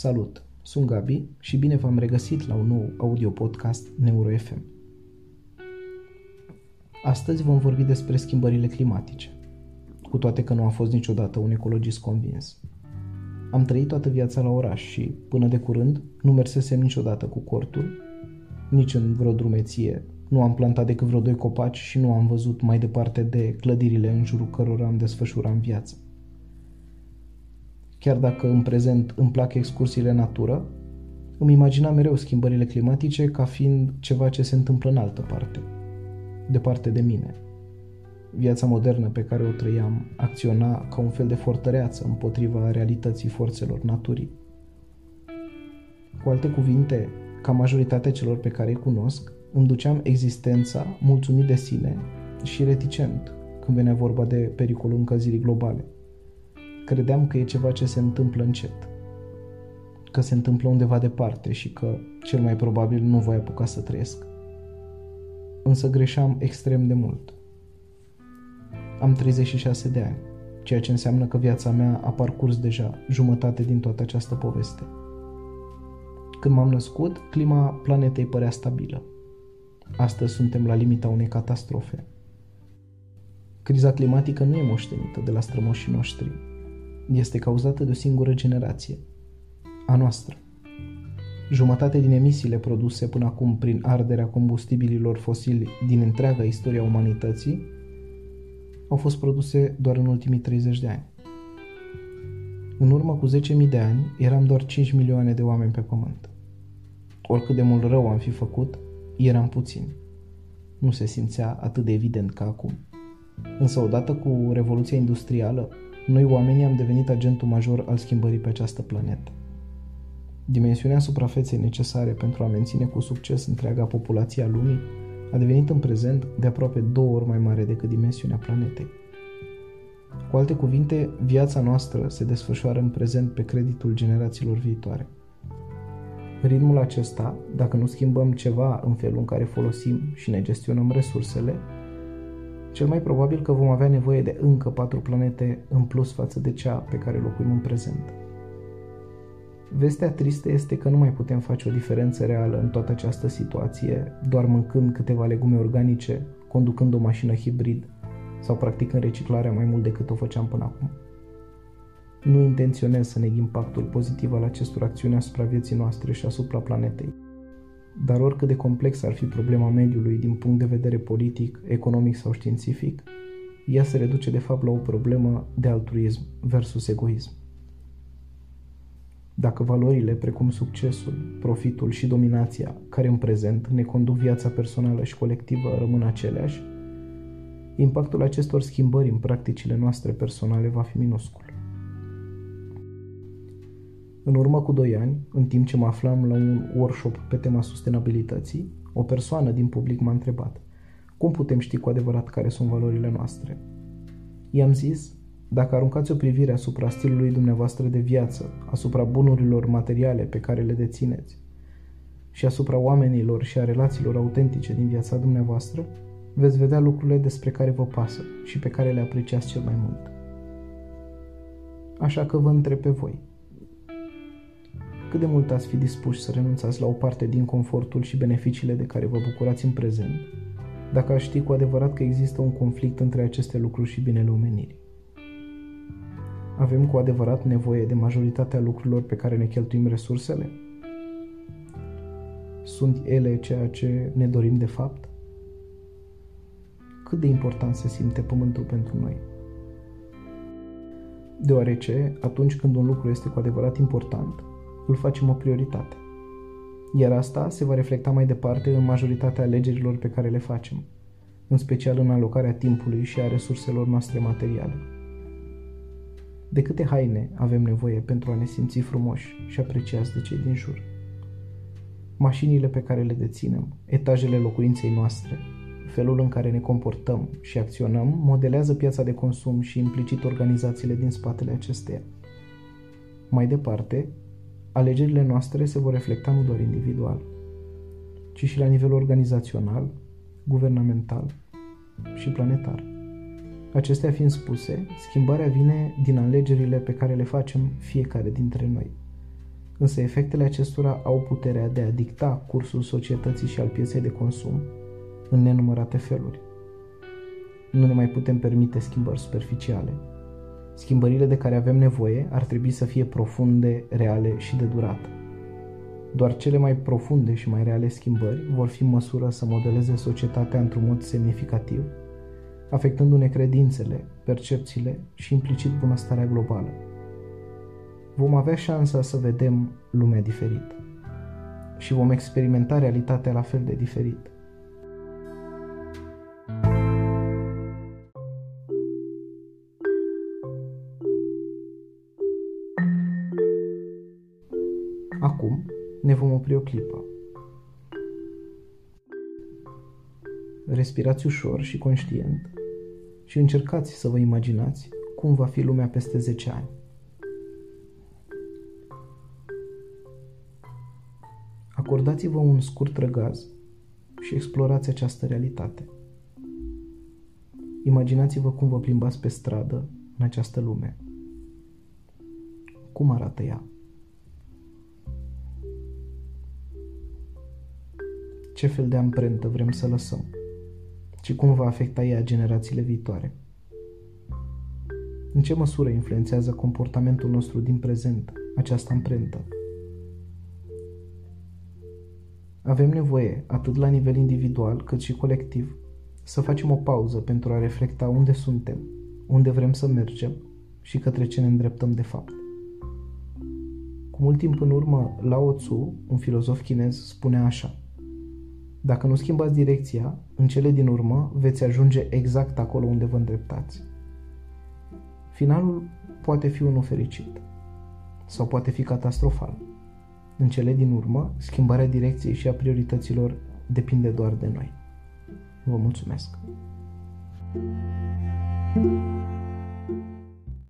Salut! Sunt Gabi și bine v-am regăsit la un nou audio podcast NeuroFM. Astăzi vom vorbi despre schimbările climatice, cu toate că nu am fost niciodată un ecologist convins. Am trăit toată viața la oraș și, până de curând, nu mersesem niciodată cu cortul, nici în vreo drumeție, nu am plantat decât vreo doi copaci și nu am văzut mai departe de clădirile în jurul cărora am desfășurat în viață. Chiar dacă în prezent îmi plac excursiile în natură, îmi imagina mereu schimbările climatice ca fiind ceva ce se întâmplă în altă parte, departe de mine. Viața modernă pe care o trăiam acționa ca un fel de fortăreață împotriva realității forțelor naturii. Cu alte cuvinte, ca majoritatea celor pe care îi cunosc, îmi duceam existența mulțumit de sine și reticent când venea vorba de pericolul încălzirii globale – credeam că e ceva ce se întâmplă încet, că se întâmplă undeva departe și că cel mai probabil nu voi apuca să trăiesc. Însă greșeam extrem de mult. Am 36 de ani, ceea ce înseamnă că viața mea a parcurs deja jumătate din toată această poveste. Când m-am născut, clima planetei părea stabilă. Astăzi suntem la limita unei catastrofe. Criza climatică nu e moștenită de la strămoșii noștri, este cauzată de o singură generație, a noastră. Jumătate din emisiile produse până acum prin arderea combustibililor fosili din întreaga istoria umanității au fost produse doar în ultimii 30 de ani. În urmă cu 10.000 de ani eram doar 5 milioane de oameni pe pământ. Oricât de mult rău am fi făcut, eram puțini. Nu se simțea atât de evident ca acum. Însă odată cu Revoluția Industrială, noi oamenii am devenit agentul major al schimbării pe această planetă. Dimensiunea suprafeței necesare pentru a menține cu succes întreaga populație a lumii a devenit în prezent de aproape două ori mai mare decât dimensiunea planetei. Cu alte cuvinte, viața noastră se desfășoară în prezent pe creditul generațiilor viitoare. Ritmul acesta, dacă nu schimbăm ceva în felul în care folosim și ne gestionăm resursele, cel mai probabil că vom avea nevoie de încă patru planete în plus față de cea pe care locuim în prezent. Vestea tristă este că nu mai putem face o diferență reală în toată această situație doar mâncând câteva legume organice, conducând o mașină hibrid sau practicând reciclarea mai mult decât o făceam până acum. Nu intenționez să neg impactul pozitiv al acestor acțiuni asupra vieții noastre și asupra planetei. Dar oricât de complex ar fi problema mediului din punct de vedere politic, economic sau științific, ea se reduce de fapt la o problemă de altruism versus egoism. Dacă valorile precum succesul, profitul și dominația, care în prezent ne conduc viața personală și colectivă, rămân aceleași, impactul acestor schimbări în practicile noastre personale va fi minuscul. În urmă cu doi ani, în timp ce mă aflam la un workshop pe tema sustenabilității, o persoană din public m-a întrebat cum putem ști cu adevărat care sunt valorile noastre. I-am zis, dacă aruncați o privire asupra stilului dumneavoastră de viață, asupra bunurilor materiale pe care le dețineți și asupra oamenilor și a relațiilor autentice din viața dumneavoastră, veți vedea lucrurile despre care vă pasă și pe care le apreciați cel mai mult. Așa că vă întreb pe voi – cât de mult ați fi dispuși să renunțați la o parte din confortul și beneficiile de care vă bucurați în prezent, dacă aș ști cu adevărat că există un conflict între aceste lucruri și binele omenirii. Avem cu adevărat nevoie de majoritatea lucrurilor pe care ne cheltuim resursele? Sunt ele ceea ce ne dorim de fapt? Cât de important se simte pământul pentru noi? Deoarece, atunci când un lucru este cu adevărat important, îl facem o prioritate. Iar asta se va reflecta mai departe în majoritatea alegerilor pe care le facem, în special în alocarea timpului și a resurselor noastre materiale. De câte haine avem nevoie pentru a ne simți frumoși și apreciați de cei din jur? Mașinile pe care le deținem, etajele locuinței noastre, felul în care ne comportăm și acționăm modelează piața de consum și implicit organizațiile din spatele acesteia. Mai departe, alegerile noastre se vor reflecta nu doar individual, ci și la nivel organizațional, guvernamental și planetar. Acestea fiind spuse, schimbarea vine din alegerile pe care le facem fiecare dintre noi. însă efectele acestora au puterea de a dicta cursul societății și al pieței de consum în nenumărate feluri. Nu ne mai putem permite schimbări superficiale. Schimbările de care avem nevoie ar trebui să fie profunde, reale și de durată. Doar cele mai profunde și mai reale schimbări vor fi în măsură să modeleze societatea într-un mod semnificativ, afectându-ne credințele, percepțiile și implicit bunăstarea globală. Vom avea șansa să vedem lumea diferit și vom experimenta realitatea la fel de diferit. Vom opri o clipă. Respirați ușor și conștient și încercați să vă imaginați cum va fi lumea peste 10 ani. Acordați-vă un scurt răgaz și explorați această realitate. Imaginați-vă cum vă plimbați pe stradă în această lume. Cum arată ea? Ce fel de amprentă vrem să lăsăm? Și cum va afecta ea generațiile viitoare? În ce măsură influențează comportamentul nostru din prezent această amprentă? Avem nevoie, atât la nivel individual cât și colectiv, să facem o pauză pentru a reflecta unde suntem, unde vrem să mergem și către ce ne îndreptăm de fapt. Cu mult timp în urmă, Lao Tzu, un filozof chinez, spunea așa Dacă nu schimbați direcția, în cele din urmă veți ajunge exact acolo unde vă îndreptați. Finalul poate fi unul fericit sau poate fi catastrofal. În cele din urmă, schimbarea direcției și a priorităților depinde doar de noi. Vă mulțumesc! thank you